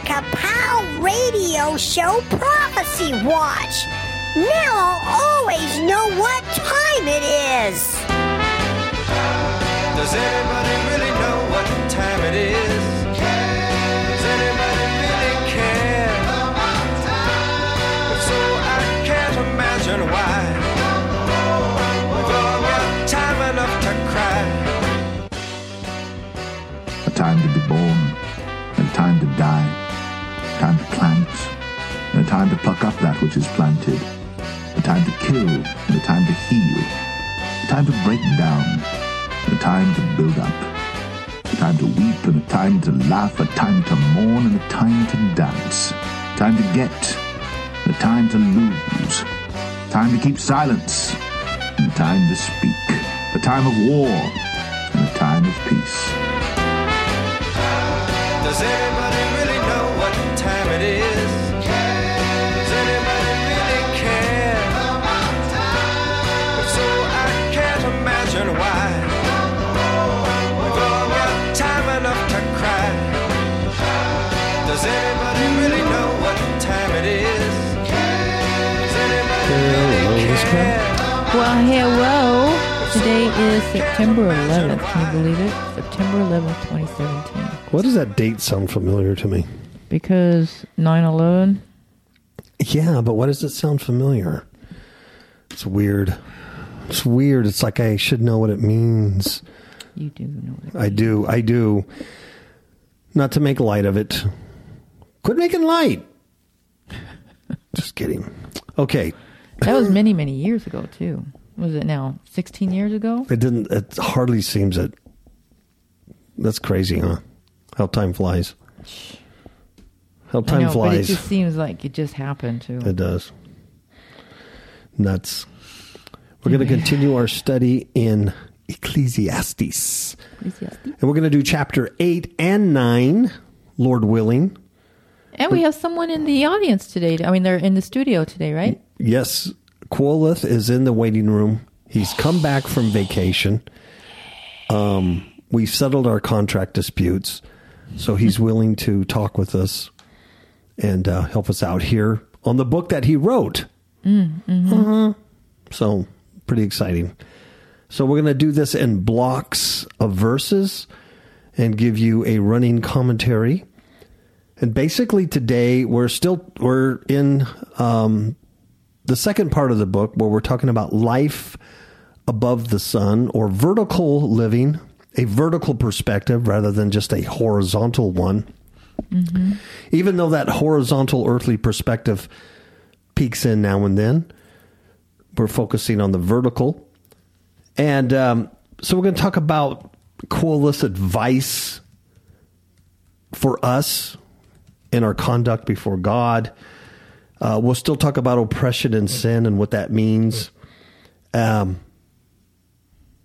the Kapow radio show Prophecy Watch. Now I'll always know what time it is. Does anybody really know what time it is? Time to pluck up that which is planted, a time to kill, and a time to heal, a time to break down, and a time to build up, a time to weep, and a time to laugh, a time to mourn, and a time to dance, a time to get, and a time to lose, a time to keep silence, and a time to speak, a time of war, and a time of peace. Hello. Today is September 11th. Can you believe it? September 11th, 2017. What does that date sound familiar to me? Because 9 11, Yeah, but why does it sound familiar? It's weird. It's weird. It's like I should know what it means. you do know it. I do. I do. Not to make light of it. Quit making light. Just kidding. Okay. That was many, many years ago, too. Was it now 16 years ago? It didn't. It hardly seems it. That's crazy, huh? How time flies. How time know, but it just seems like it just happened, too. It does. Nuts. We're going to continue our study in Ecclesiastes. And we're going to do chapter 8 and 9, Lord willing. And we have someone in the audience today. I mean, they're in the studio today, right? Yes, Quolith is in the waiting room. He's come back from vacation. Um, we settled our contract disputes, so he's willing to talk with us and uh, help us out here on the book that he wrote. Uh-huh. So, pretty exciting. So, we're going to do this in blocks of verses and give you a running commentary. And basically, today we're still we're in um, the second part of the book where we're talking about life above the sun or vertical living, a vertical perspective rather than just a horizontal one. Even though that horizontal earthly perspective peeks in now and then, we're focusing on the vertical. And um, so we're going to talk about Quolis advice for us in our conduct before God. Uh, we'll still talk about oppression and sin and what that means. Um,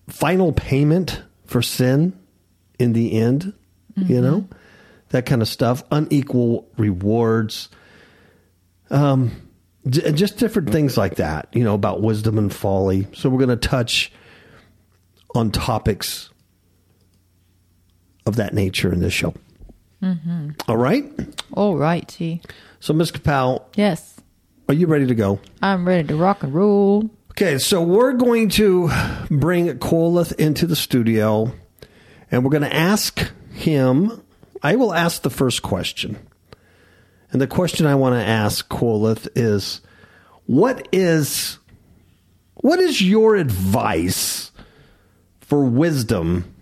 final payment for sin in the end, you know, that kind of stuff. Unequal rewards. Um, j- just different things like that, you know, about wisdom and folly. So we're going to touch on topics of that nature in this show. All right. All right, T. So, Ms. Kapow, Yes. are you ready to go? I'm ready to rock and roll. Okay, so we're going to bring Quolith into the studio and we're going to ask him. I will ask the first question. And the question I want to ask Quolith is what is what is your advice for wisdom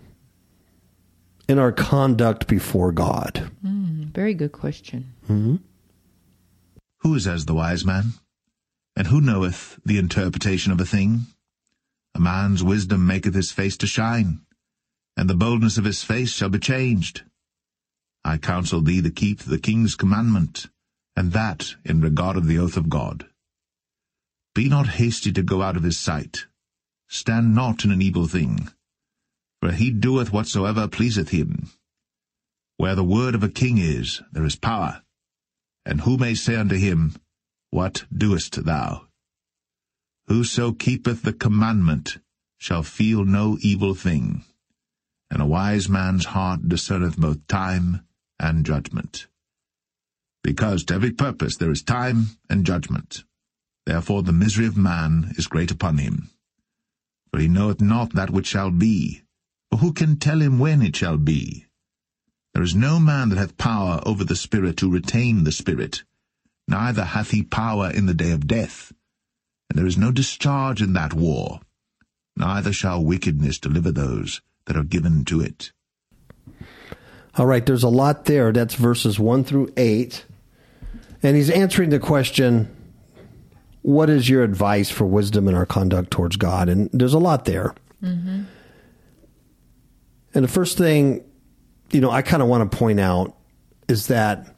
in our conduct before God? Hmm, very good question. Mm-hmm. Who is as the wise man? And who knoweth the interpretation of a thing? A man's wisdom maketh his face to shine, and the boldness of his face shall be changed. I counsel thee to keep the king's commandment, and that in regard of the oath of God. Be not hasty to go out of his sight. Stand not in an evil thing, for he doeth whatsoever pleaseth him. Where the word of a king is, there is power. And who may say unto him, What doest thou? Whoso keepeth the commandment shall feel no evil thing. And a wise man's heart discerneth both time and judgment. Because to every purpose there is time and judgment. Therefore the misery of man is great upon him. For he knoweth not that which shall be, for who can tell him when it shall be? There is no man that hath power over the Spirit to retain the Spirit, neither hath he power in the day of death. And there is no discharge in that war, neither shall wickedness deliver those that are given to it. All right, there's a lot there. That's verses 1 through 8. And he's answering the question what is your advice for wisdom in our conduct towards God? And there's a lot there. Mm-hmm. And the first thing, you know, I kind of want to point out is that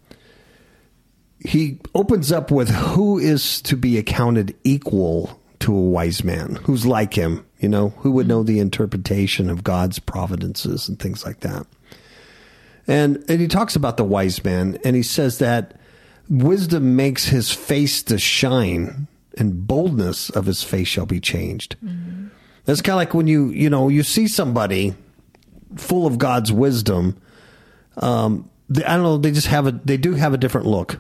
he opens up with who is to be accounted equal to a wise man, who's like him, you know, who would know the interpretation of God's providences and things like that. And and he talks about the wise man and he says that wisdom makes his face to shine and boldness of his face shall be changed. Mm-hmm. That's kind of like when you, you know, you see somebody full of God's wisdom. Um, they, I don't know. They just have a. They do have a different look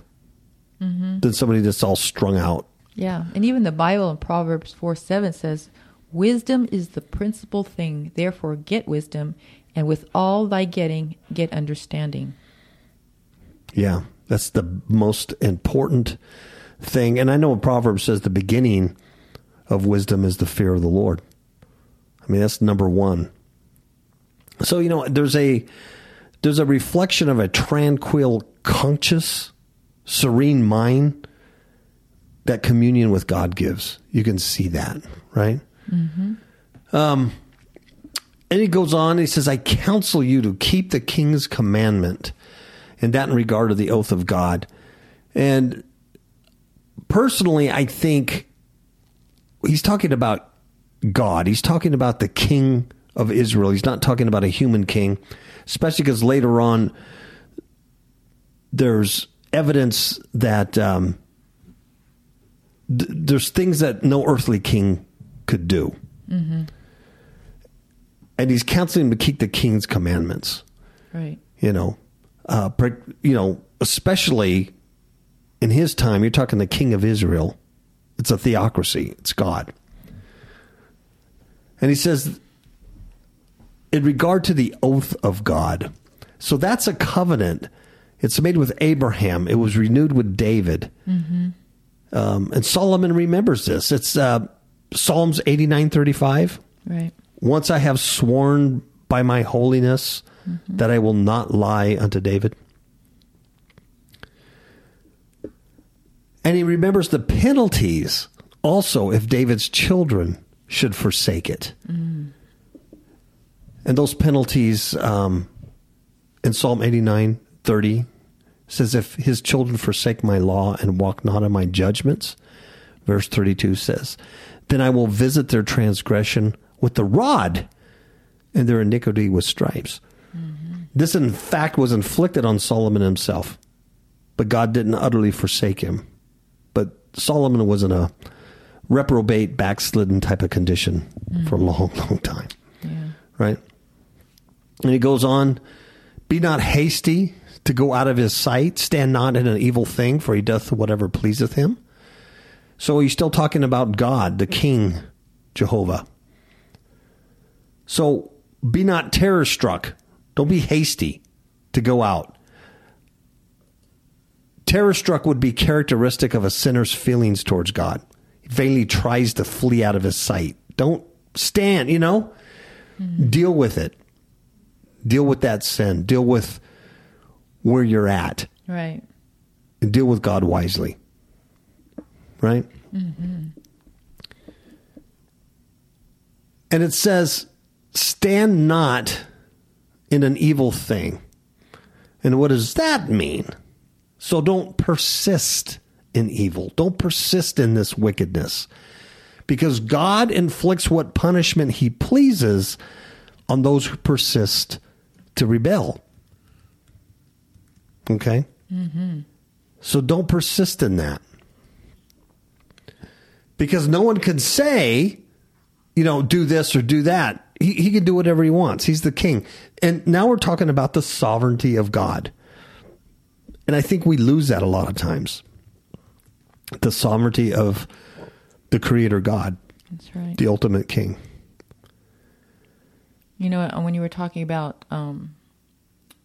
than somebody that's all strung out. Yeah, and even the Bible in Proverbs 4 7 says, Wisdom is the principal thing, therefore get wisdom, and with all thy getting, get understanding. Yeah, that's the most important thing. And I know Proverbs says the beginning of wisdom is the fear of the Lord. I mean, that's number one. So you know, there's a there's a reflection of a tranquil, conscious, serene mind that communion with God gives. You can see that, right? Um, and he goes on. He says, "I counsel you to keep the king's commandment." and that in regard to the oath of God. And personally, I think he's talking about God. He's talking about the king of Israel. He's not talking about a human king, especially because later on there's evidence that um, th- there's things that no earthly king could do. And he's counseling him to keep the king's commandments Right. you know, uh, you know, especially in his time, you're talking the king of Israel. It's a theocracy. It's God. And he says, in regard to the oath of God, so that's a covenant. It's made with Abraham. It was renewed with David. Um, and Solomon remembers this. It's uh, Psalms 89 35 Right. once I have sworn by my holiness that I will not lie unto David. And he remembers the penalties also if David's children should forsake it. And those penalties um, in Psalm 89 30 says, If his children forsake my law and walk not in my judgments, verse 32 says, Then I will visit their transgression with the rod and their iniquity with stripes. This, in fact, was inflicted on Solomon himself, but God didn't utterly forsake him. But Solomon was in a reprobate, backslidden type of condition for a long, long time. Right? And he goes on, Be not hasty to go out of his sight, stand not in an evil thing, for he doth whatever pleaseth him. So he's still talking about God, the King, Jehovah. So be not terror struck. Don't be hasty to go out. Terror struck would be characteristic of a sinner's feelings towards God. He vainly tries to flee out of his sight. Don't stand, you know? Hmm. Deal with it. Deal with that sin. Deal with where you're at Right. and deal with God wisely. Right? And it says, stand not in an evil thing. And what does that mean? So don't persist in evil. Don't persist in this wickedness. Because God inflicts what punishment he pleases on those who persist to rebel. Okay? Mm-hmm. So don't persist in that. Because no one can say, you know, do this or do that. He, he can do whatever he wants. He's the king. And now we're talking about the sovereignty of God. And I think we lose that a lot of times. The sovereignty of the creator God, That's right. the ultimate king. You know, uh, when you were talking about um,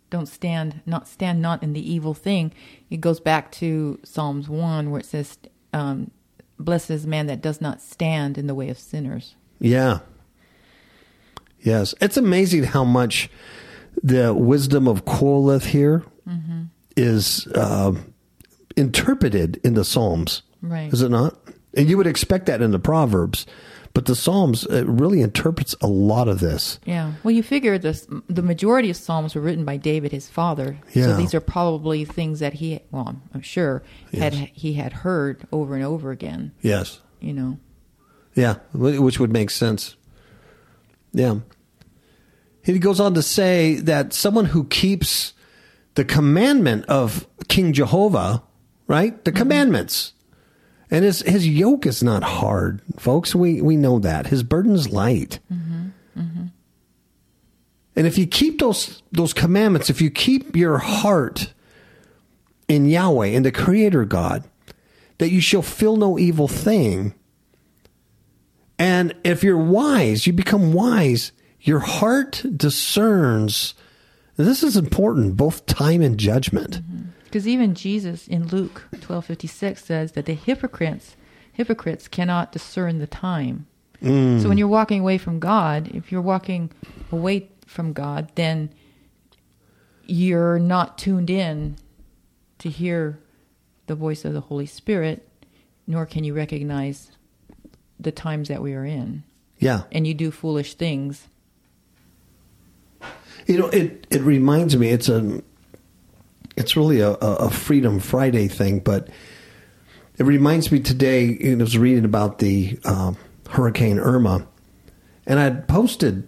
don't stand, not stand not in the evil thing, it goes back to Psalms one where it says, um, "Blessed is man that does not stand in the way of sinners." Yeah. Yes. It's amazing how much the wisdom of Quolith here is um interpreted in the Psalms. Right. Is it not? And you would expect that in the Proverbs, but the Psalms it really interprets a lot of this. Yeah. Well, you figure this, the majority of Psalms were written by David, his father. Yeah. So these are probably things that he, well, I'm- sure had Yes. he had heard over and over again. Yes. You know. Yeah, which would make sense. Yeah. He goes on to say that someone who keeps the commandment of King Jehovah, right? The mm-hmm. commandments. And his, his yoke is not hard, folks. We, we know that. His burden's light. Mm-hmm. Mm-hmm. And if you keep those, those commandments, if you keep your heart in Yahweh, in the Creator God, that you shall feel no evil thing, and if you're wise, you become wise. Your heart discerns. This is important, both time and judgment. Mm-hmm. Because even Jesus in Luke twelve fifty six says that the hypocrites hypocrites cannot discern the time. So when mm. you're walking away from God, if you're walking away from God, then you're not tuned in to hear the voice of the Holy Spirit, nor can you recognize the times that we are in. Yeah. And you do foolish things. You know, it, it reminds me, it's a, it's really a, a Freedom Friday thing, but it reminds me today, I was reading about the um, Hurricane Irma, and I'd posted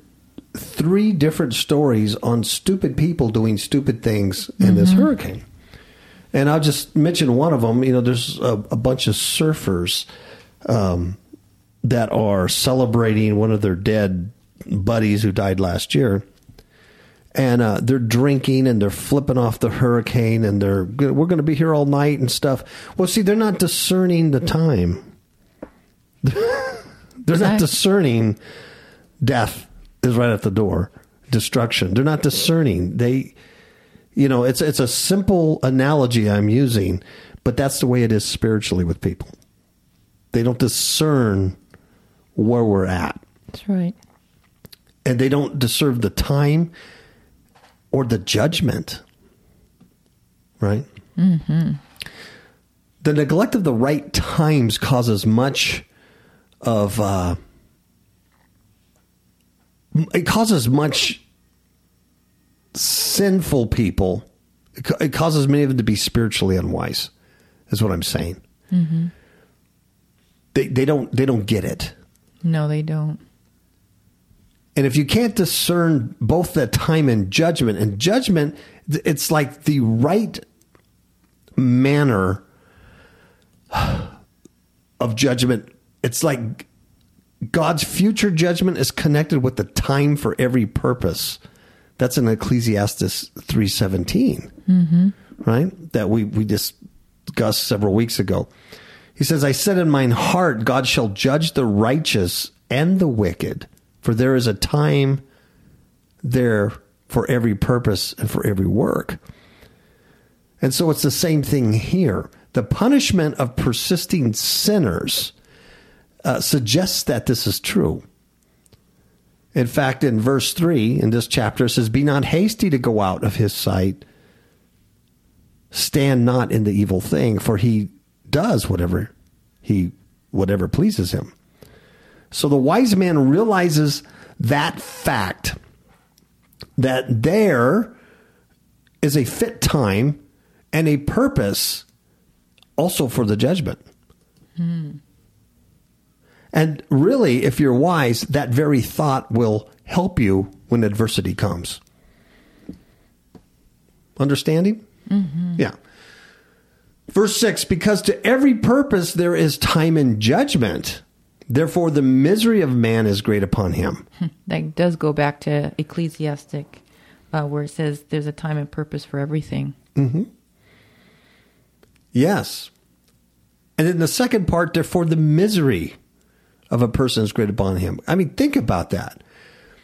three different stories on stupid people doing stupid things in this hurricane. And I'll just mention one of them. You know, there's a, a bunch of surfers um, that are celebrating one of their dead buddies who died last year. And uh, they're drinking and they're flipping off the hurricane and they're, we're going to be here all night and stuff. Well, see, they're not discerning the time. they're not discerning death is right at the door, destruction. They're not discerning. They, you know, it's it's a simple analogy I'm using, but that's the way it is spiritually with people. They don't discern where we're at, That's right. and they don't discern the time or the judgment. Right. Mm-hmm. The neglect of the right times causes much of. Uh, it causes much sinful people. It causes many of them to be spiritually unwise. Is what I'm saying. They they don't they don't get it. No, they don't. And if you can't discern both the time and judgment, and judgment, it's like the right manner of judgment. It's like God's future judgment is connected with the time for every purpose. That's in Ecclesiastes three mm-hmm. right? That we we discussed several weeks ago. He says, "I said in mine heart, God shall judge the righteous and the wicked, for there is a time there for every purpose and for every work." And so it's the same thing here. The punishment of persisting sinners uh, suggests that this is true. In fact, in verse 3 in this chapter, it says, Be not hasty to go out of his sight, stand not in the evil thing, for he does whatever he whatever pleases him. So the wise man realizes that fact that there is a fit time and a purpose also for the judgment. Hmm. And really, if you're wise, that very thought will help you when adversity comes. Understanding? Mm-hmm. Yeah. Verse 6 Because to every purpose there is time and judgment, therefore the misery of man is great upon him. That does go back to Ecclesiastic, uh, where it says there's a time and purpose for everything. Mm-hmm. Yes. And in the second part, therefore, the misery of a person is great upon him. I mean, think about that.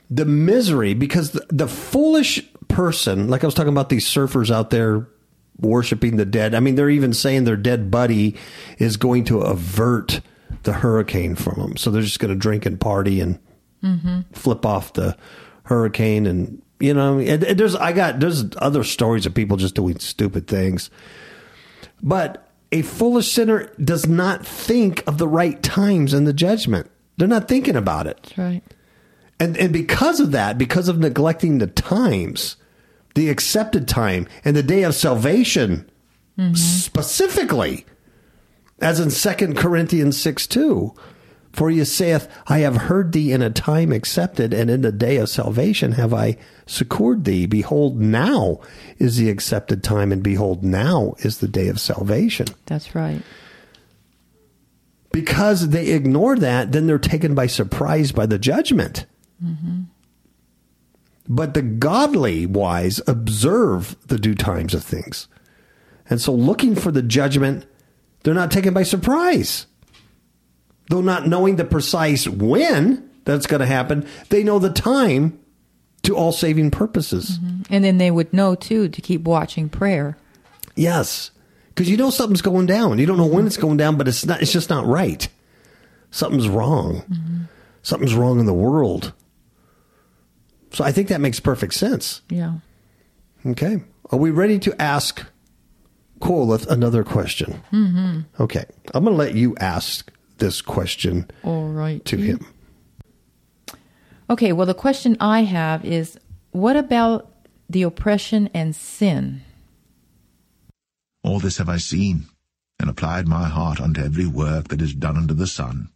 The misery, because the, the foolish person, like I was talking about these surfers out there worshiping the dead. I mean, they're even saying their dead buddy is going to avert the hurricane from them. So they're just going to drink and party and flip off the hurricane. And, you know, and, and there's, I got, there's other stories of people just doing stupid things. But a foolish sinner does not think of the right times in the judgment. They're not thinking about it. That's right. And and because of that, because of neglecting the times, the accepted time and the day of salvation mm-hmm. specifically, as in 2 Corinthians 6 2, for he saith, I have heard thee in a time accepted, and in the day of salvation have I succored thee. Behold, now is the accepted time, and behold, now is the day of salvation That's right. because they ignore that, then they're taken by surprise by the judgment. Mm-hmm. But the godly wise observe the due times of things. And so, looking for the judgment, they're not taken by surprise. Though not knowing the precise when that's going to happen, they know the time to all saving purposes. Mm-hmm. And then they would know too to keep watching prayer. Yes. Because you know something's going down. You don't know when it's going down, but it's not it's just not right. Something's wrong. Mm-hmm. Something's wrong in the world. So I think that makes perfect sense. Yeah. Okay. Are we ready to ask Quolith another question? Mm-hmm. Okay. I'm going to let you ask this question All right. to him. Okay, well, the question I have is what about the oppression and sin? All this have I seen, and applied my heart unto every work that is done under the sun.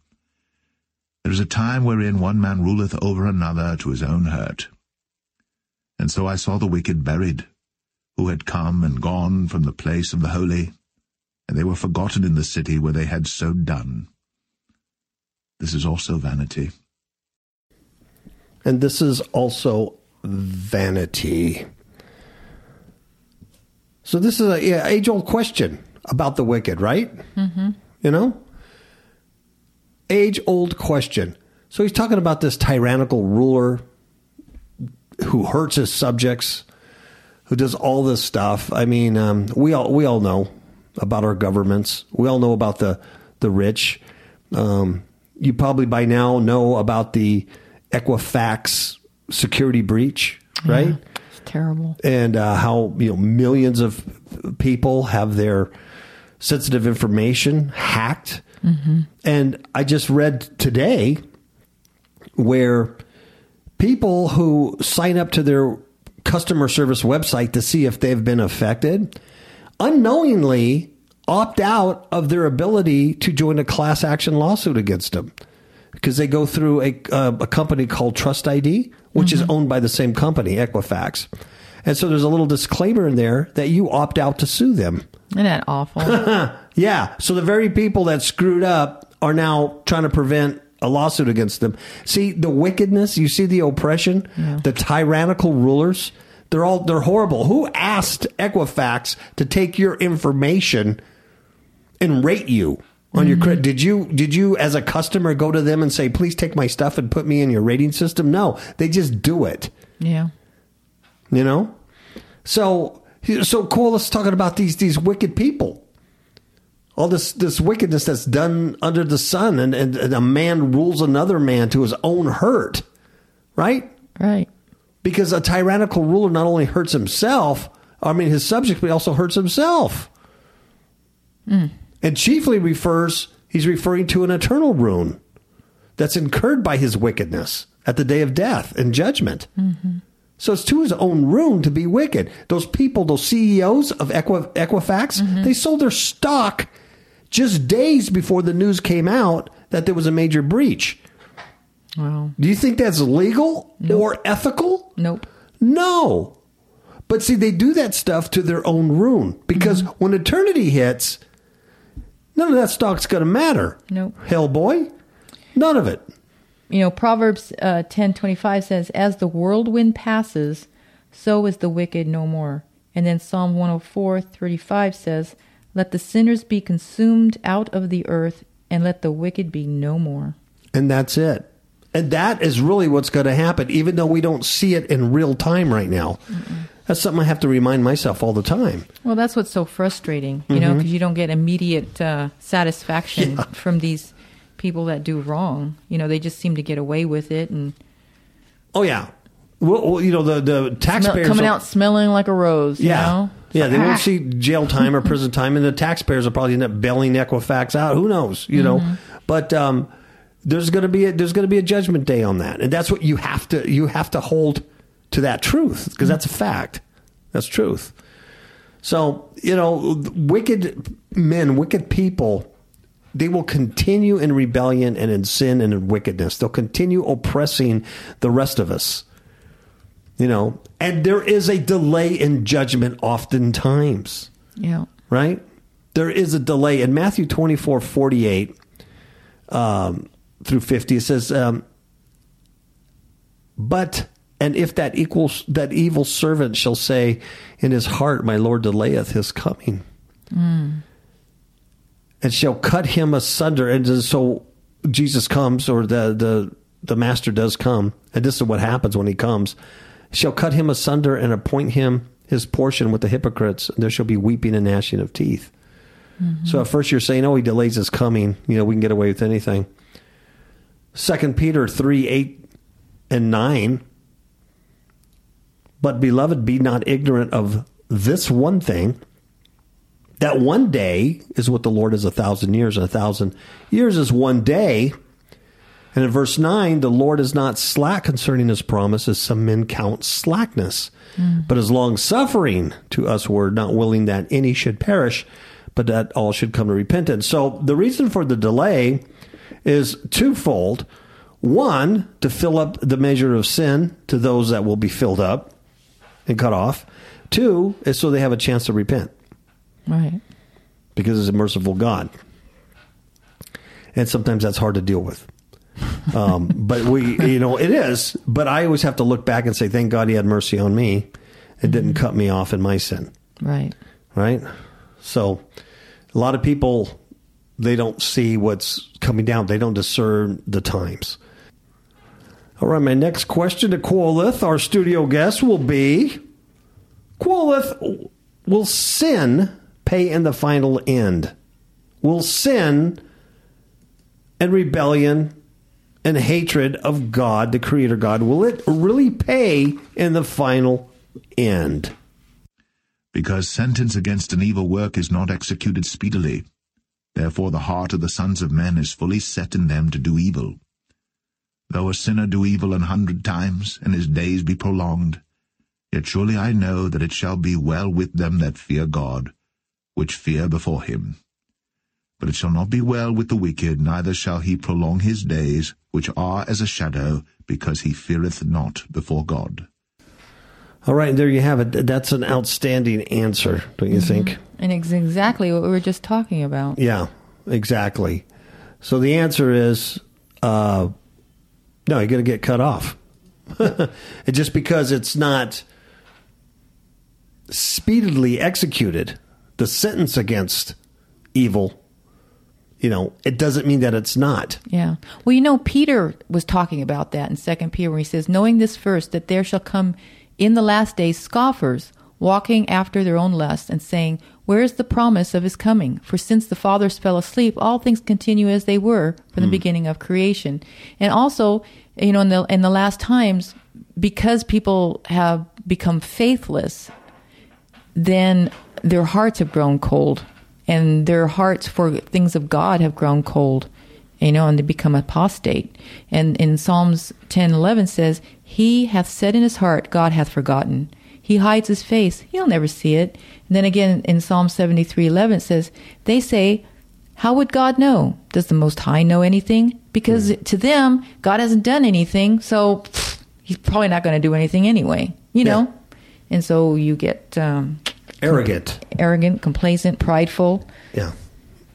There is a time wherein one man ruleth over another to his own hurt. And so I saw the wicked buried, who had come and gone from the place of the holy, and they were forgotten in the city where they had so done. This is also vanity. And this is also vanity. So this is a yeah, age old question about the wicked, right? Mm-hmm. You know, age old question. So he's talking about this tyrannical ruler who hurts his subjects, who does all this stuff. I mean, um, we all we all know about our governments. We all know about the the rich. Um, you probably by now know about the Equifax security breach, right? It's terrible. and uh, how you know millions of people have their sensitive information hacked. And I just read today where people who sign up to their customer service website to see if they've been affected unknowingly opt out of their ability to join a class action lawsuit against them because they go through a, uh, a company called Trust ID, which is owned by the same company, Equifax. And so there's a little disclaimer in there that you opt out to sue them. Isn't that awful? Yeah. So the very people that screwed up are now trying to prevent a lawsuit against them. See the wickedness, you see the oppression, the tyrannical rulers. They're all they're horrible. Who asked Equifax to take your information and rate you on your mm-hmm. credit? Did you did you as a customer go to them and say, "Please take my stuff and put me in your rating system"? No, they just do it. yeah. You know? So so cool let's talking about these these wicked people. All this this wickedness that's done under the sun and, and, and a man rules another man to his own hurt. Right? Right. Because a tyrannical ruler not only hurts himself, I mean his subjects, but he also hurts himself. Hmm. And chiefly refers he's referring to an eternal ruin that's incurred by his wickedness at the day of death and judgment. Mm-hmm. So it's to his own ruin to be wicked. Those people, those CEOs of Equi- Equifax, mm-hmm. they sold their stock just days before the news came out that there was a major breach. Wow. Do you think that's legal or ethical? Nope. No. But see, they do that stuff to their own ruin because when eternity hits, none of that stock's going to matter. Nope. Hellboy, none of it. You know, Proverbs uh, ten twenty five says, "As the whirlwind passes, so is the wicked no more." And then Psalm one hundred four thirty five says, Let the sinners be consumed out of the earth, and let the wicked be no more. And that's it. And that is really what's going to happen, even though we don't see it in real time right now. That's something I have to remind myself all the time. Well, that's what's so frustrating, you know, because you don't get immediate uh, satisfaction Yeah. from these people that do wrong. You know, they just seem to get away with it and Oh yeah, well, well, you know the the smell, taxpayers coming will- out smelling like a rose. You Yeah, know? Yeah, they won't see jail time or prison time, and the taxpayers will probably end up bailing Equifax out. Who knows? You know, but um, there's going to be a, there's going to be a judgment day on that, and that's what you have to you have to hold to that truth because that's a fact. That's truth. So you know, wicked men, wicked people. They will continue in rebellion and in sin and in wickedness. They'll continue oppressing the rest of us you know and there is a delay in judgment oftentimes. Yeah. right? There is a delay. In matthew 24 48 um, through 50 it says um, but and if that equals that evil servant shall say in his heart my lord delayeth his coming and shall cut him asunder and so jesus comes or the the the master does come and this is what happens when he comes shall cut him asunder and appoint him his portion with the hypocrites and there shall be weeping and gnashing of teeth. Mm-hmm. So at first you're saying oh he delays his coming. You know we can get away with anything. Second peter 3 8 and 9 but beloved be not ignorant of this one thing that one day is what the Lord is a thousand years, and a thousand years is one day. And in verse 9, the Lord is not slack concerning his promise, as some men count slackness, hmm. but is long suffering to us word, not willing that any should perish, but that all should come to repentance. So the reason for the delay is twofold. One, to fill up the measure of sin to those that will be filled up and cut off. Two, is so they have a chance to repent Right. because it's a merciful God. And sometimes that's hard to deal with. Um, but we, you know, it is. But I always have to look back and say, thank God he had mercy on me. It didn't cut me off in my sin. Right. Right? So a lot of people, they don't see what's coming down, they don't discern the times. All right, my next question to Quolith, our studio guest, will be Quolith, will sin pay in the final end? Will sin and rebellion and hatred of God, the Creator God, will it really pay in the final end? because sentence against an evil work is not executed speedily. Therefore the heart of the sons of men is fully set in them to do evil. Though a sinner do evil an hundred times, and his days be prolonged, yet surely I know that it shall be well with them that fear God, which fear before him. But it shall not be well with the wicked, neither shall he prolong his days, which are as a shadow, because he feareth not before God. All right, there you have it. That's an outstanding answer, don't you think? And it's exactly what we were just talking about. Yeah, exactly. So the answer is uh, no, you're going to get cut off. and just because it's not speedily executed, the sentence against evil, you know, it doesn't mean that it's not. Yeah. Well, you know, Peter was talking about that in Second Peter, where he says, "Knowing this first, that there shall come in the last days scoffers, walking after their own lusts, and saying, Where is the promise of his coming? For since the fathers fell asleep, all things continue as they were from the hmm. beginning of creation." And also, you know, in the in the last times, because people have become faithless, then their hearts have grown cold and their hearts for things of God have grown cold, you know, and they become apostate. And in Psalms 10 11 says, He hath said in his heart, God hath forgotten. He hides his face, he'll never see it. And then again in Psalm 73 11 it says, They say, How would God know? Does the Most High know anything? Because to them, God hasn't done anything, so pfft, he's probably not going to do anything anyway, you know? Yeah. And so you get um, Arrogant. arrogant, complacent, prideful. Yeah.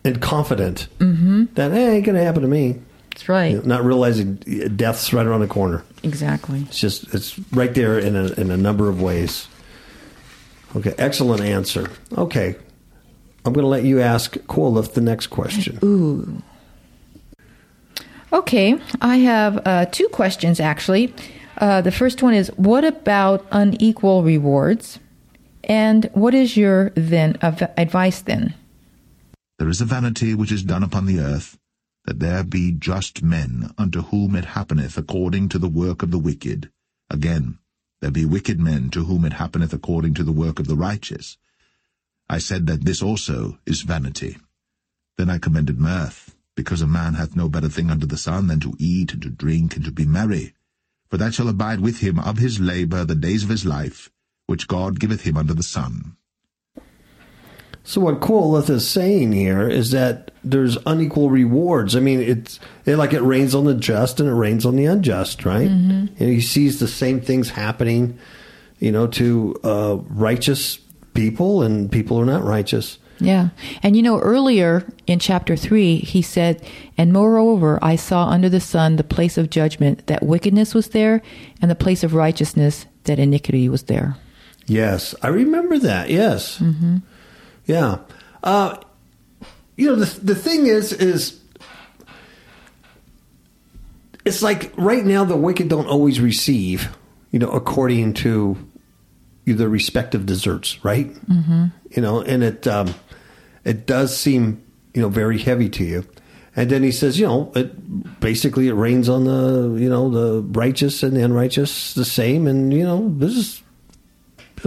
And confident mm-hmm. that, hey, ain't to happen to me. That's right. You know, not realizing death's right around the corner. Exactly. It's just it's right there in a in a number of ways. Okay, excellent answer. Okay. I'm going to let you ask Quolith the next question. Ooh. Okay, I have uh, two questions actually. Uh, the first one is What about unequal rewards? And what is your then advice then? There is a vanity which is done upon the earth, that there be just men unto whom it happeneth according to the work of the wicked. Again, there be wicked men to whom it happeneth according to the work of the righteous. I said that this also is vanity. Then I commended mirth, because a man hath no better thing under the sun than to eat and to drink and to be merry. For that shall abide with him of his labour the days of his life, which God giveth him under the sun. So what Quolith is saying here is that there's unequal rewards. I mean, it's it, like it rains on the just and it rains on the unjust, right? And he sees the same things happening, you know, to uh, righteous people and people who are not righteous. Yeah. And you know, earlier in chapter 3, he said, And moreover, I saw under the sun the place of judgment, that wickedness was there, and the place of righteousness, that iniquity was there. Yes, I remember that. Yes, mm-hmm. yeah. Uh, you know, the the thing is, is it's like right now the wicked don't always receive, you know, according to the respective deserts, right? Mm-hmm. You know, and it um, it does seem you know very heavy to you. And then he says, you know, it basically it rains on the you know the righteous and the unrighteous the same, and you know this is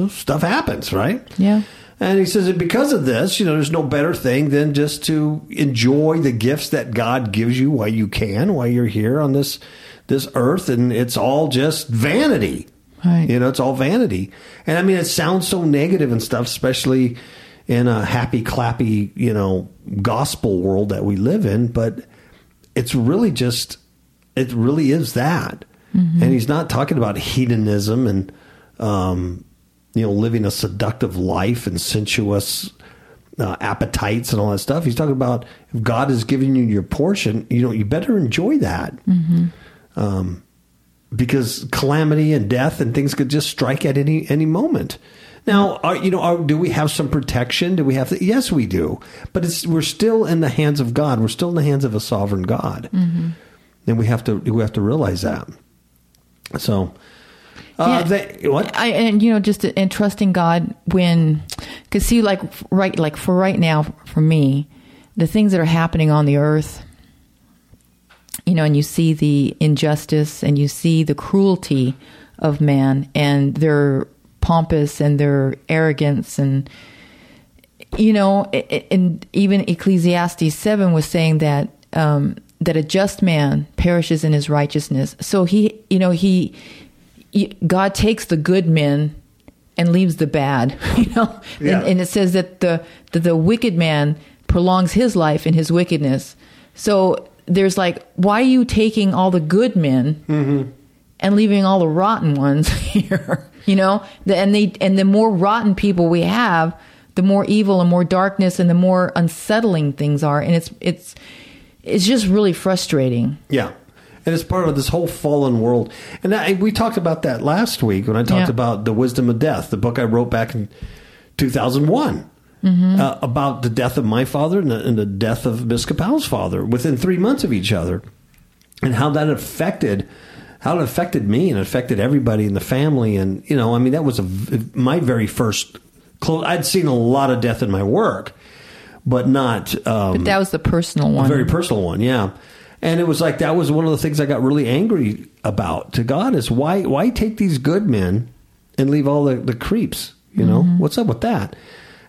stuff happens, right? Yeah. And he says that because of this, you know, there's no better thing than just to enjoy the gifts that God gives you while you can, while you're here on this this earth, and it's all just vanity. Right. You know, it's all vanity. And I mean, it sounds so negative and stuff, especially in a happy, clappy, you know, gospel world that we live in. But it's really just, it really is that. And he's not talking about hedonism and, um, you know, living a seductive life and sensuous uh, appetites and all that stuff. He's talking about if God is giving you your portion, you know, you better enjoy that. Um, because calamity and death and things could just strike at any any moment. Now, are, you know, are, do we have some protection? Do we have? The, yes, we do. But it's we're still in the hands of God. We're still in the hands of a sovereign God, and we have to we have to realize that. So, uh, Yeah. they, what? I and you know just and trusting God when because see like right like for right now for me the things that are happening on the earth you know and you see the injustice and you see the cruelty of man and their pompous and their arrogance and you know and even ecclesiastes 7 was saying that um that a just man perishes in his righteousness so he you know he God takes the good men and leaves the bad, you know. Yeah. And, and it says that the that the wicked man prolongs his life in his wickedness. So there's like, why are you taking all the good men mm-hmm. and leaving all the rotten ones here? You know, the, and they and the more rotten people we have, the more evil and more darkness and the more unsettling things are, and it's it's it's just really frustrating. Yeah. And it's part of this whole fallen world. And I, we talked about that last week when I talked Yeah. about The Wisdom of Death, the book I wrote back in 2001 Mm-hmm. uh, about the death of my father and the, and the death of Miss Capel's father within three months of each other and how that affected how it affected me and affected everybody in the family and you know i mean that was a, my very first close i'd seen a lot of death in my work but not um, But that was the personal one. a very personal one, yeah. And it was like that was one of the things I got really angry about to God is why why take these good men and leave all the, the creeps? You know what's up with that?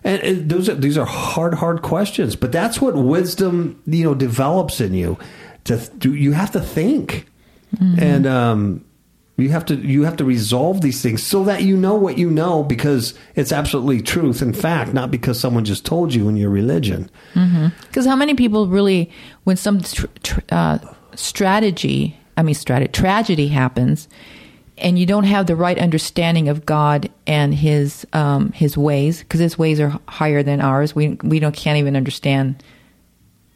And, and those are, these are hard hard questions, but that's what wisdom you know develops in you. To do, you have to think, and um, you have to you have to resolve these things so that you know what you know because it's absolutely truth and fact, not because someone just told you in your religion. Because how many people really, when some tr- tr- uh, strategy, I mean, strat- tragedy happens, and you don't have the right understanding of God and His um, His ways, because His ways are higher than ours. We we don't can't even understand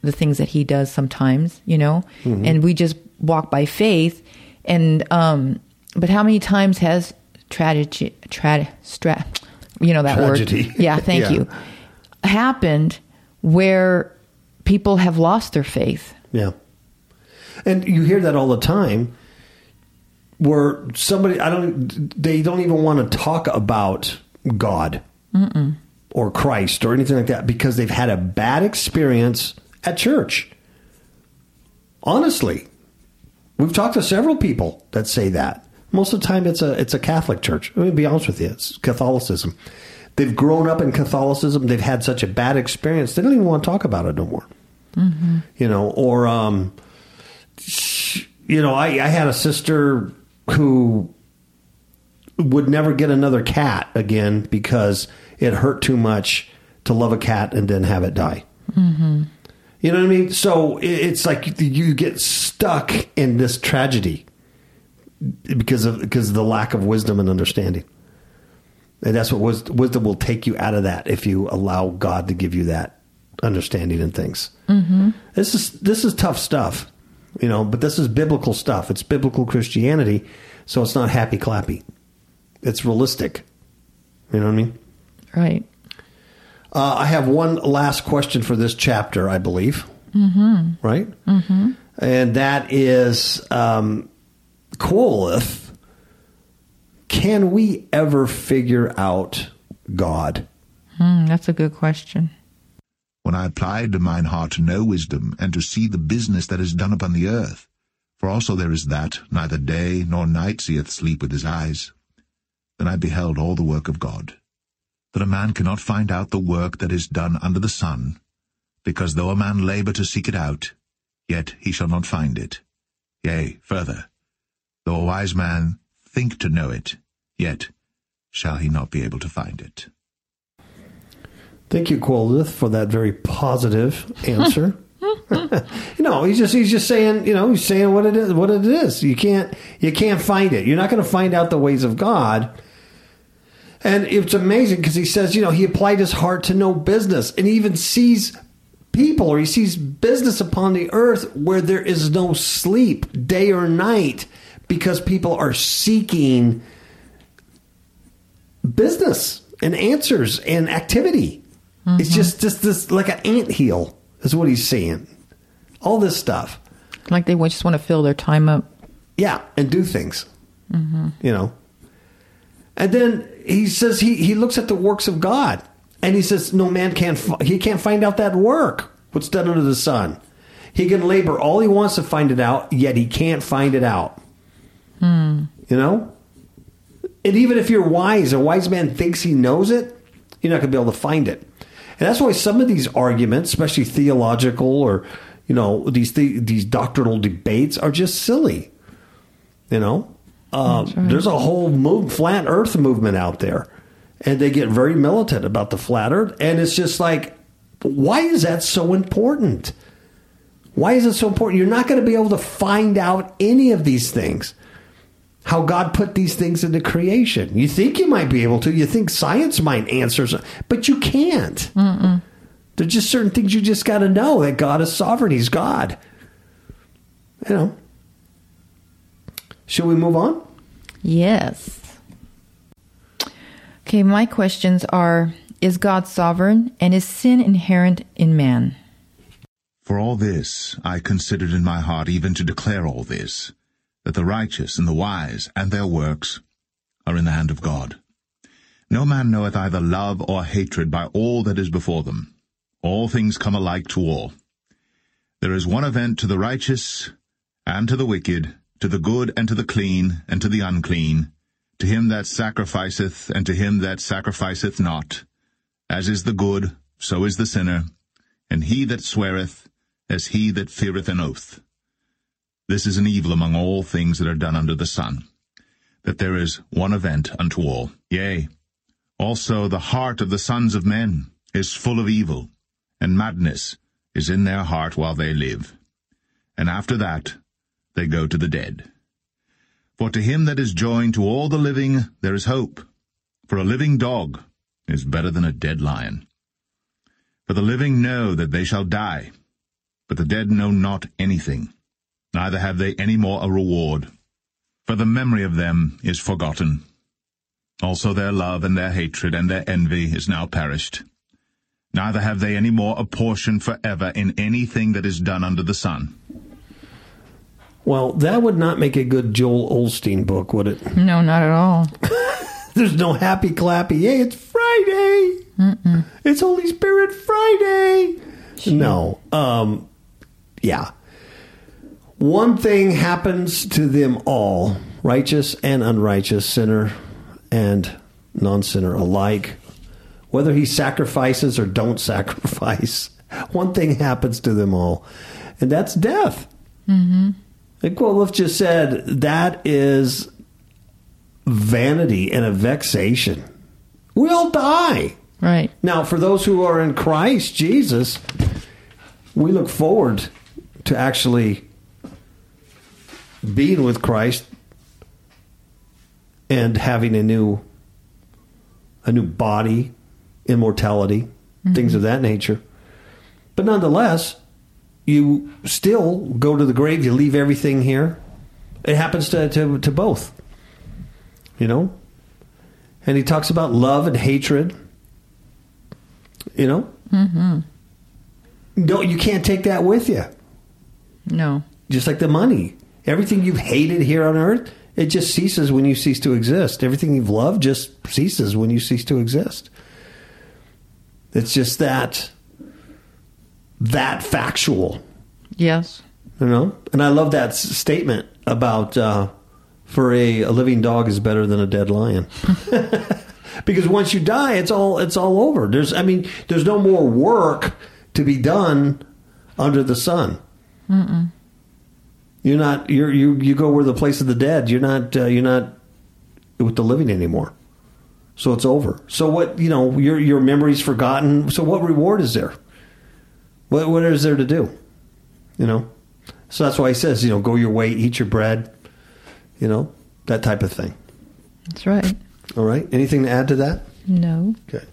the things that He does sometimes, you know, and we just walk by faith. And um, but how many times has tragedy, tra- stra- you know that Tragedy. word? Yeah, thank Yeah. you happened where people have lost their faith. Yeah. And you hear that all the time where somebody I don't they don't even want to talk about God or Christ or anything like that because they've had a bad experience at church. Honestly, we've talked to several people that say that. Most of the time, it's a it's a Catholic church. Let me be honest with you, it's Catholicism. They've grown up in Catholicism. They've had such a bad experience. They don't even want to talk about it no more. You know, or um, you know, I, I had a sister who would never get another cat again because it hurt too much to love a cat and then have it die. You know what I mean? So it's like you get stuck in this tragedy because of because of the lack of wisdom and understanding. And that's what wis- wisdom will take you out of that if you allow God to give you that understanding and things. Mm-hmm. This is this is tough stuff, you know. But this is biblical stuff. It's biblical Christianity, so it's not happy clappy. It's realistic. You know what I mean? Right. Uh, I have one last question for this chapter, I believe. Mm-hmm. Right? Mm-hmm. And that is um, Quolith. Can we ever figure out God? Hmm, that's a good question. when I applied to mine heart to know wisdom, and to see the business that is done upon the earth. For also there is that, neither day nor night seeth sleep with his eyes. Then I beheld all the work of God, that a man cannot find out the work that is done under the sun, because though a man labor to seek it out, yet he shall not find it. Yea, further, though a wise man think to know it, yet shall he not be able to find it. Thank you, Quolith, for that very positive answer. you know, he's just he's just saying, you know, he's saying what it is, what it is. You can't you can't find it. You're not going to find out the ways of God. And it's amazing because he says, you know, he applied his heart to know business, and he even sees people or he sees business upon the earth where there is no sleep, day or night, because people are seeking business and answers and activity. It's mm-hmm. just just this like an ant hill is what he's saying. All this stuff, Like they just want to fill their time up. yeah, and do things. Mm-hmm. You know, and then he says he he looks at the works of God and he says no man can not he can't find out that work what's done under the sun. He can labor all he wants to find it out, yet he can't find it out. You know, and even if you're wise, a wise man thinks he knows it, you're not going to be able to find it. And that's why some of these arguments, especially theological or you know these the, these doctrinal debates, are just silly. You know, um, right. there's a whole move, flat Earth movement out there, and they get very militant about the flat Earth, and it's just like, why is that so important? Why is it so important? You're not going to be able to find out any of these things how God put these things into creation. You think you might be able to. You think science might answer, some- but you can't. There's just certain things you just got to know that God is sovereign. He's God. You know. Should we move on? Yes. Okay, my questions are Is God sovereign and is sin inherent in man? For all this I considered in my heart even to declare all this, that the righteous and the wise and their works are in the hand of God. No man knoweth either love or hatred by all that is before them. All things come alike to all. There is one event to the righteous and to the wicked, to the good and to the clean and to the unclean, to him that sacrificeth and to him that sacrificeth not. As is the good, so is the sinner, and he that sweareth, as he that feareth an oath. This is an evil among all things that are done under the sun, that there is one event unto all. Yea, also the heart of the sons of men is full of evil, and madness is in their heart while they live. And after that they go to the dead. For to him that is joined to all the living there is hope. For a living dog is better than a dead lion. For the living know that they shall die, but the dead know not anything, neither have they any more a reward. For the memory of them is forgotten. Also their love and their hatred and their envy is now perished. neither have they any more a portion forever in anything that is done under the sun. Well, that would not make a good Joel Osteen book, would it? No, not at all. There's no happy clappy. Hey, it's Friday. It's Holy Spirit Friday. No. Um, yeah. One thing happens to them all, righteous and unrighteous, sinner and non sinner alike. Whether he sacrifices or don't sacrifice, one thing happens to them all, and that's death. Mm-hmm. Like Quilliff just said, that is vanity and a vexation. We'll die. Right. Now, for those who are in Christ Jesus, we look forward to actually being with Christ and having a new a new body, immortality, things of that nature. But nonetheless, you still go to the grave, you leave everything here. It happens to, to, to both. You know? And he talks about love and hatred. You know? Mm-hmm. No, you can't take that with you. No. Just like the money. Everything you've hated here on earth, it just ceases when you cease to exist. Everything you've loved just ceases when you cease to exist. It's just that that factual, Yes. you know. And I love that s- statement about uh, for a, a living dog is better than a dead lion. because once you die, it's all it's all over. There's I mean, there's no more work to be done under the sun. You're not you're you you go where the place of the dead. You're not uh, you're not with the living anymore. So it's over. So what you know your your memory's forgotten. So what reward is there? What what is there to do? You know. So that's why he says you know go your way, eat your bread. You know that type of thing. That's right. All right. Anything to add to that? No. Okay.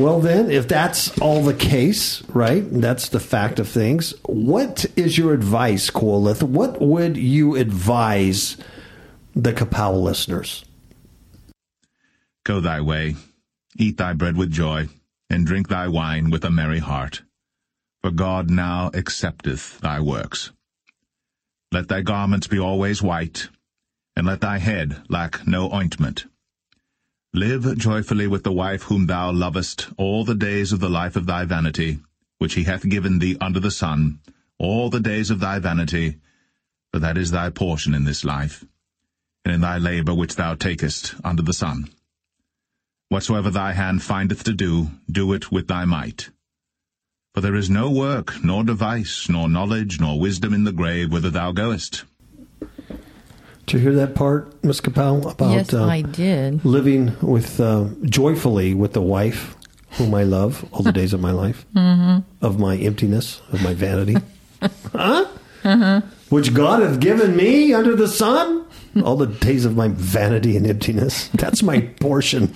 Well, then, if that's all the case, right? That's the fact of things. What is your advice, Quolith? What would you advise the Kapow listeners? Go thy way, eat thy bread with joy, and drink thy wine with a merry heart. For God now accepteth thy works. Let thy garments be always white, and let thy head lack no ointment. Live joyfully with the wife whom thou lovest all the days of the life of thy vanity, which he hath given thee under the sun, all the days of thy vanity, for that is thy portion in this life, and in thy labour which thou takest under the sun. Whatsoever thy hand findeth to do, do it with thy might. For there is no work, nor device, nor knowledge, nor wisdom in the grave whither thou goest. Did you hear that part, Miss Capel, about yes, uh, I did. living with uh, joyfully with the wife whom I love all the days of my life, of my emptiness, of my vanity, huh? Which God hath given me under the sun, all the days of my vanity and emptiness. That's my portion.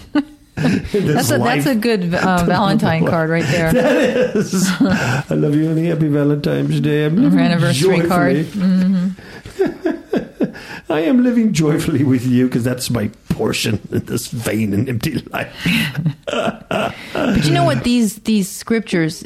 That's a, life. that's a good uh, Valentine card right there. That is. I love you and happy Valentine's Day. I'm anniversary card. Mm-hmm. I am living joyfully with you because that's my portion in this vain and empty life. But you know what these these scriptures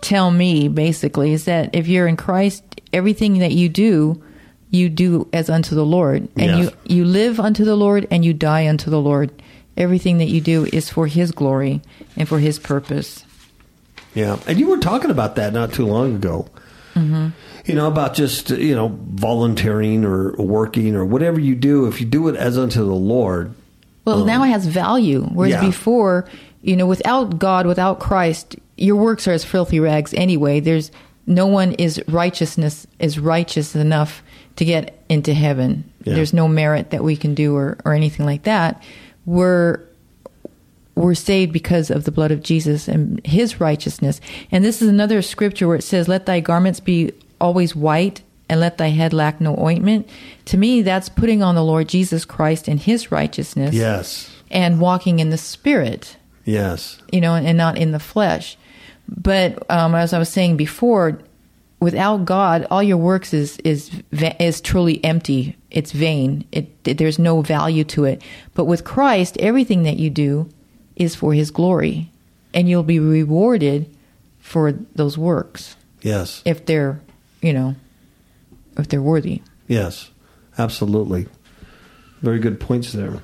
tell me basically is that if you're in Christ, everything that you do, you do as unto the Lord, and Yes. you you live unto the Lord and you die unto the Lord. Everything that you do is for His glory and for His purpose. Yeah, and you were talking about that not too long ago. Mm-hmm. You know about just you know volunteering or working or whatever you do. If you do it as unto the Lord, Well, um, now it has value. Whereas Yeah. before, you know, without God, without Christ, your works are as filthy rags anyway. There's no one is righteousness is righteous enough to get into heaven. Yeah. There's no merit that we can do or, or anything like that. We're we're saved because of the blood of Jesus and his righteousness. And this is another scripture where it says, Let thy garments be always white and let thy head lack no ointment. To me, that's putting on the Lord Jesus Christ and his righteousness yes, and walking in the spirit, yes, you know, and not in the flesh. But um, as I was saying before, without God, all your works is is is truly empty. It's vain. It, it there's no value to it. But with Christ, everything that you do is for his glory and you'll be rewarded for those works Yes. if they're, you know, if they're worthy. Yes. Absolutely. Very good points there.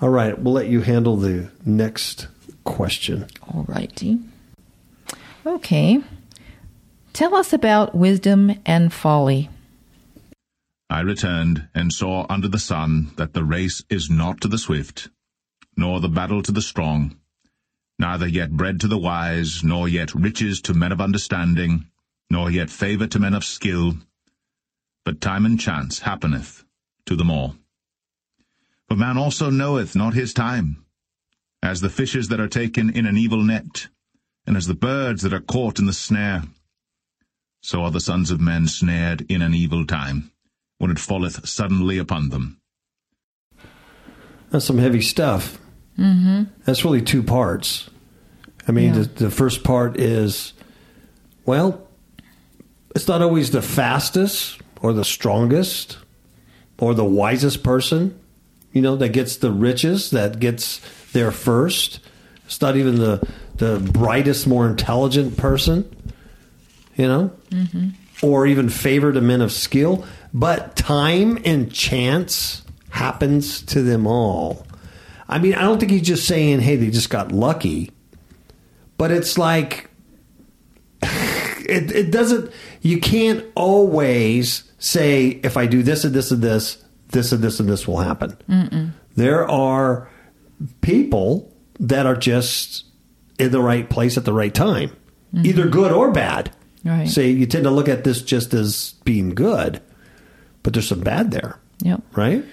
All right. We'll let you handle the next question. All righty. Okay. Tell us about wisdom and folly. I returned and saw under the sun that the race is not to the swift, nor the battle to the strong, neither yet bread to the wise, nor yet riches to men of understanding, nor yet favour to men of skill, but time and chance happeneth to them all. For man also knoweth not his time, as the fishes that are taken in an evil net, and as the birds that are caught in the snare. So are the sons of men snared in an evil time, when it falleth suddenly upon them. That's some heavy stuff. Mm-hmm. That's really two parts. I mean, Yeah. the, the first part is, well, it's not always the fastest or the strongest or the wisest person, you know, that gets the riches, that gets there first. It's not even the, the brightest, more intelligent person, you know, mm-hmm. or even favored a men of skill. But time and chance happens to them all. I mean, I don't think he's just saying, hey, they just got lucky. But it's like, it, it doesn't, you can't always say, if I do this and this and this, this and this and this will happen. There are people that are just in the right place at the right time, mm-hmm. either good or bad. Right. Say you tend to look at this just as being good, but there's some bad there, Yep. right?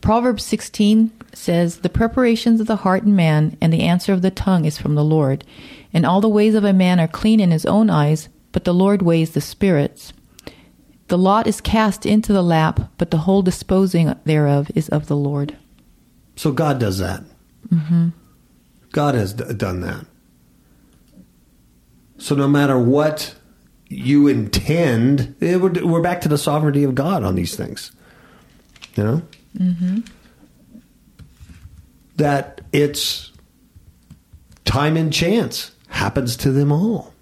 Proverbs 16 says, The preparations of the heart in man and the answer of the tongue is from the Lord. And all the ways of a man are clean in his own eyes, but the Lord weighs the spirits. The lot is cast into the lap, but the whole disposing thereof is of the Lord. So God does that. God has d- done that. So no matter what you intend, it would, we're back to the sovereignty of God on these things. You know? Mm-hmm. That it's time and chance happens to them all.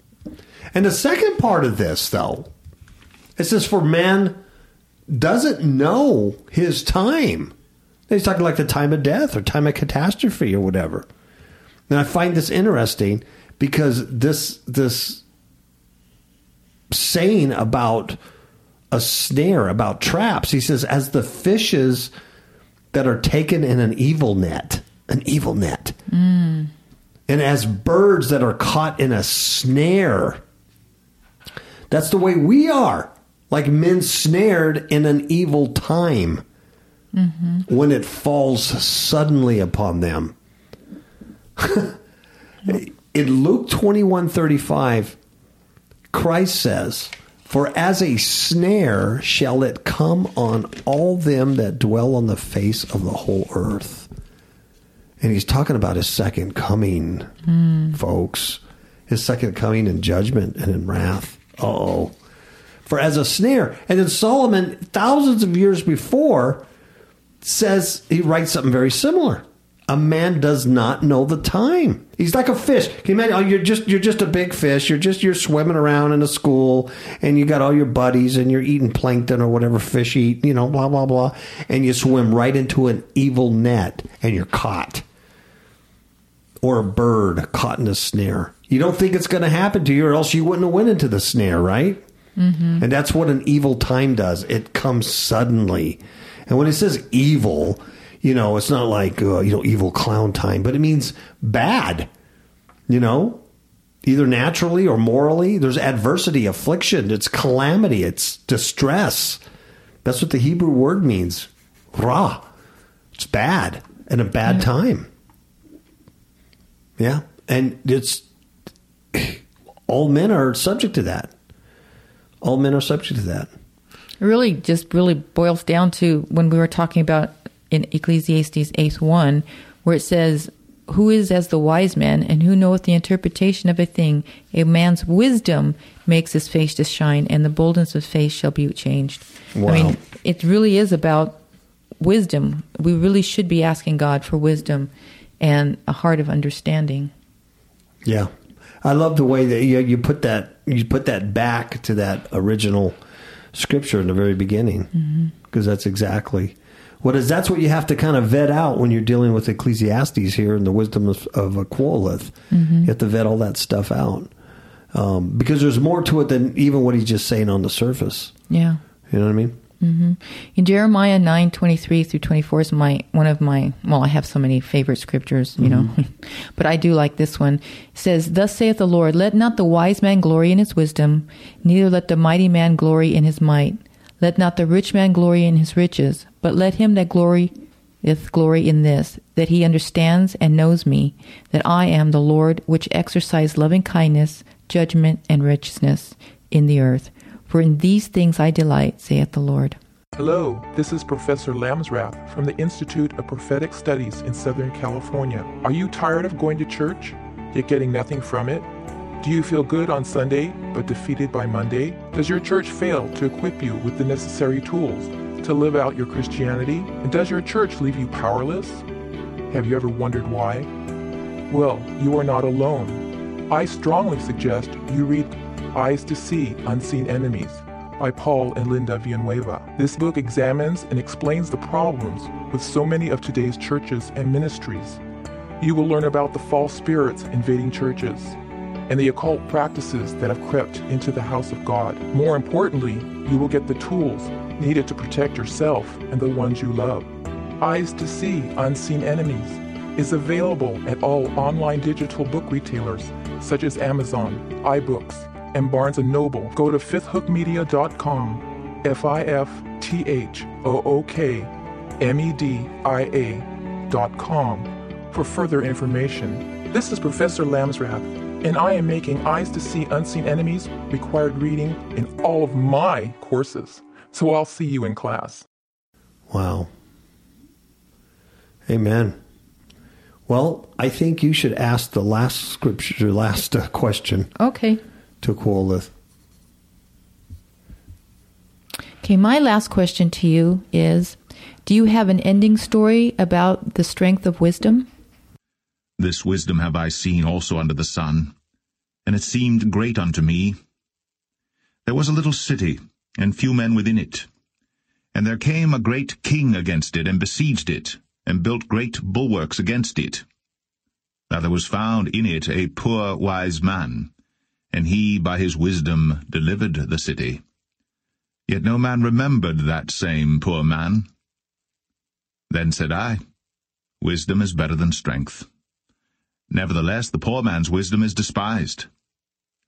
And the second part of this, though, it says, For man doesn't know his time. He's talking like the time of death or time of catastrophe or whatever. And I find this interesting because this this saying about a snare, about traps, he says, as the fishes that are taken in an evil net, an evil net. Mm. And as birds that are caught in a snare. That's the way we are. Like men snared in an evil time mm-hmm. when it falls suddenly upon them. In Luke 21 35, Christ says, For as a snare shall it come on all them that dwell on the face of the whole earth. And he's talking about his second coming, mm. folks. His second coming in judgment and in wrath. Oh. For as a snare. And then Solomon, thousands of years before, says he writes something very similar. A man does not know the time. He's like a fish. Can you imagine? Oh, you're just you're just a big fish. You're just you're swimming around in a school, and you got all your buddies, and you're eating plankton or whatever fish eat. You know, blah blah blah, and you swim right into an evil net, and you're caught. Or a bird caught in a snare. You don't think it's going to happen to you, or else you wouldn't have went into the snare, right? And that's what an evil time does. It comes suddenly. And when it says evil, you know, it's not like, uh, you know, evil clown time, but it means bad, you know, either naturally or morally. There's adversity, affliction, it's calamity, it's distress. That's what the Hebrew word means. Ra. It's bad and a bad time. Yeah. And it's all men are subject to that. All men are subject to that. It really just really boils down to when we were talking about in Ecclesiastes 8 1, where it says, Who is as the wise man, and who knoweth the interpretation of a thing? A man's wisdom makes his face to shine, and the boldness of face shall be changed. Wow. I mean, it really is about wisdom. We really should be asking God for wisdom and a heart of understanding. Yeah, I love the way that you, you put that you put that back to that original scripture in the very beginning because that's exactly what is. That's what you have to kind of vet out when you're dealing with Ecclesiastes here and the wisdom of, of Aquolith. You have to vet all that stuff out um, because there's more to it than even what he's just saying on the surface. Yeah. You know what I mean? Mm-hmm. In Jeremiah nine twenty three through twenty four is my one of my well, I have so many favorite scriptures, you know, mm-hmm. but I do like this one. It says, "Thus saith the Lord: Let not the wise man glory in his wisdom, neither let the mighty man glory in his might. Let not the rich man glory in his riches, but let him that glorieth glory in this, that he understands and knows me, that I am the Lord, which exercise loving kindness, judgment, and righteousness in the earth. For in these things I delight, saith the Lord." Hello, this is Professor Lamsrath from the Institute of Prophetic Studies in Southern California. Are you tired of going to church, yet getting nothing from it? Do you feel good on Sunday, but defeated by Monday? Does your church fail to equip you with the necessary tools to live out your Christianity? And does your church leave you powerless? Have you ever wondered why? Well, you are not alone. I strongly suggest you read Eyes to See Unseen Enemies by Paul and Linda Villanueva. This book examines and explains the problems with so many of today's churches and ministries. You will learn about the false spirits invading churches and the occult practices that have crept into the house of God. More importantly, you will get the tools needed to protect yourself and the ones you love. Eyes to See Unseen Enemies is available at all online digital book retailers such as Amazon, iBooks, and Barnes & Noble. Go to fifthhookmedia.com, F-I-F-T-H-O-O-K M-E-D-I-A for further information. This is Professor Lamsrath, and I am making Eyes to See Unseen Enemies required reading in all of my courses. So I'll see you in class. Wow. Amen. Well, I think you should ask the last scripture, last uh, question Okay. To Quolith. Okay, my last question to you is Do you have an ending story about the strength of wisdom? This wisdom have I seen also under the sun, and it seemed great unto me. There was a little city, and few men within it. And there came a great king against it, and besieged it, and built great bulwarks against it. Now there was found in it a poor wise man, and he by his wisdom delivered the city. Yet no man remembered that same poor man. Then said I, Wisdom is better than strength. Nevertheless, the poor man's wisdom is despised,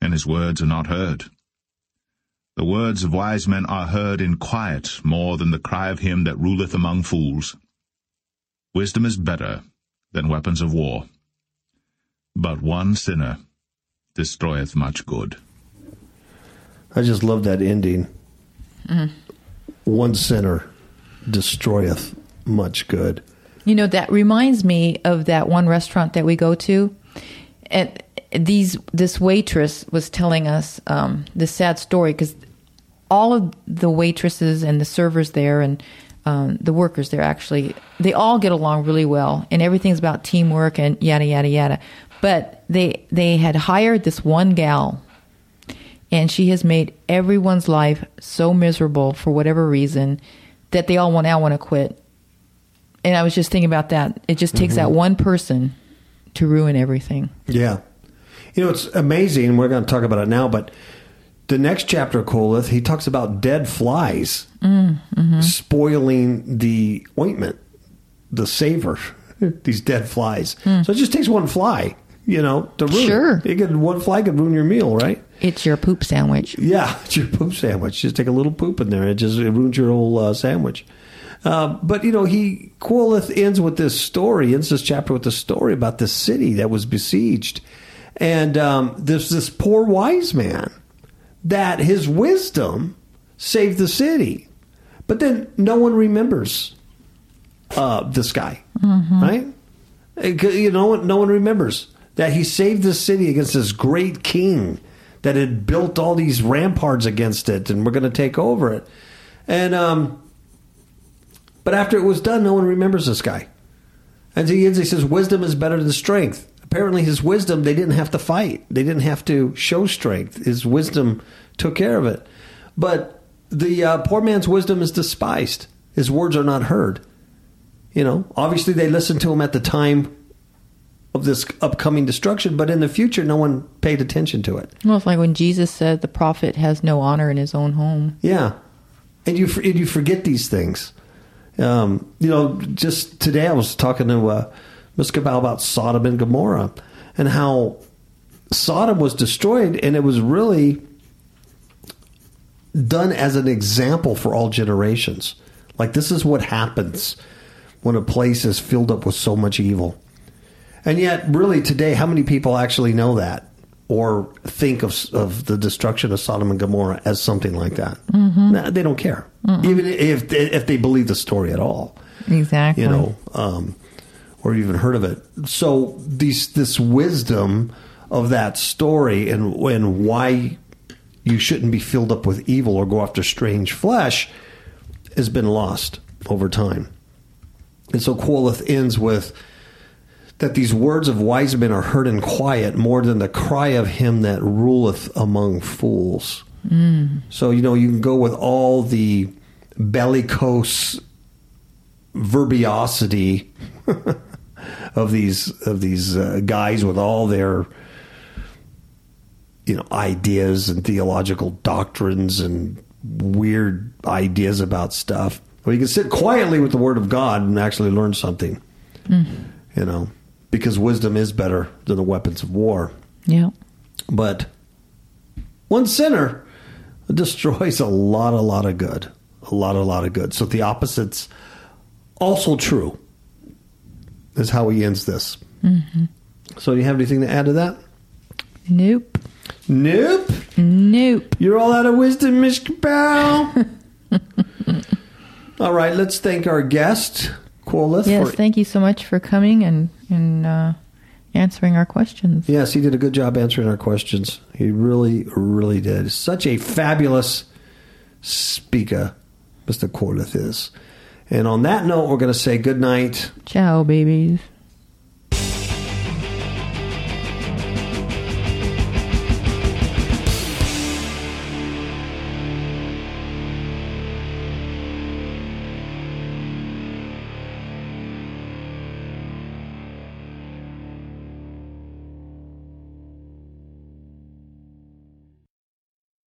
and his words are not heard. The words of wise men are heard in quiet more than the cry of him that ruleth among fools. Wisdom is better than weapons of war. But one sinner destroyeth much good. I just love that ending. One sinner destroyeth much good. You know, that reminds me of that one restaurant that we go to. And these this waitress was telling us um, this sad story because all of the waitresses and the servers there and um, the workers there actually they all get along really well and everything's about teamwork and yada yada yada. But they they had hired this one gal and she has made everyone's life so miserable for whatever reason that they all want now want to quit. And I was just thinking about that. It just takes mm-hmm. that one person to ruin everything. Yeah. You know, it's amazing. We're going to talk about it now, but the next chapter of Quolith, he talks about dead flies mm, mm-hmm. spoiling the ointment, the savor, these dead flies. Mm. So it just takes one fly, you know, to ruin Sure. it. Could, one fly could ruin your meal, right? It's your poop sandwich. Yeah, it's your poop sandwich. Just take a little poop in there. It just it ruins your whole uh, sandwich. Uh, but you know, he Quolith ends with this story. Ends this chapter with this story about this city that was besieged, and um, there's this poor wise man that his wisdom saved the city, but then no one remembers uh, this guy, right? Uh, You know, no one remembers that he saved the city against this great king that had built all these ramparts against it, and we're going to take over it. And um, but after it was done, no one remembers this guy. And he ends, he says, wisdom is better than strength. Apparently, his wisdom, they didn't have to fight. They didn't have to show strength. His wisdom took care of it. But the uh, poor man's wisdom is despised. His words are not heard. You know, obviously they listened to him at the time of this upcoming destruction, but in the future, no one paid attention to it. Well, it's like when Jesus said the prophet has no honor in his own home. Yeah, and you and you forget these things. Um, you know, just today I was talking to uh, Ms. Cabal about Sodom and Gomorrah and how Sodom was destroyed, and it was really done as an example for all generations. Like this is what happens when a place is filled up with so much evil. And yet, really, today, how many people actually know that or think of, of the destruction of Sodom and Gomorrah as something like that? Nah, they don't care, even if if they believe the story at all. Exactly. You know, um, or even heard of it. So these this wisdom of that story and and why you shouldn't be filled up with evil or go after strange flesh has been lost over time. And so Quolith ends with that these words of wise men are heard in quiet more than the cry of him that ruleth among fools. So, you know, you can go with all the bellicose verbiosity of these of these uh, guys with all their you know ideas and theological doctrines and weird ideas about stuff. Or you can sit quietly with the Word of God and actually learn something. You know, because wisdom is better than the weapons of war. Yeah. But one sinner destroys a lot, a lot of good. A lot, a lot of good. So the opposite's also true, is how he ends this. Mm-hmm. So, do you have anything to add to that? Nope. Nope. Nope. You're all out of wisdom, Miss Cabal. all right, let's thank our guest, Quolith. Yes, for, thank you so much for coming and and uh, answering our questions. yes, he did a good job answering our questions. He really, really did. Such a fabulous speaker, Mr. Quolith is. And on that note, we're going to say good night. Ciao, babies.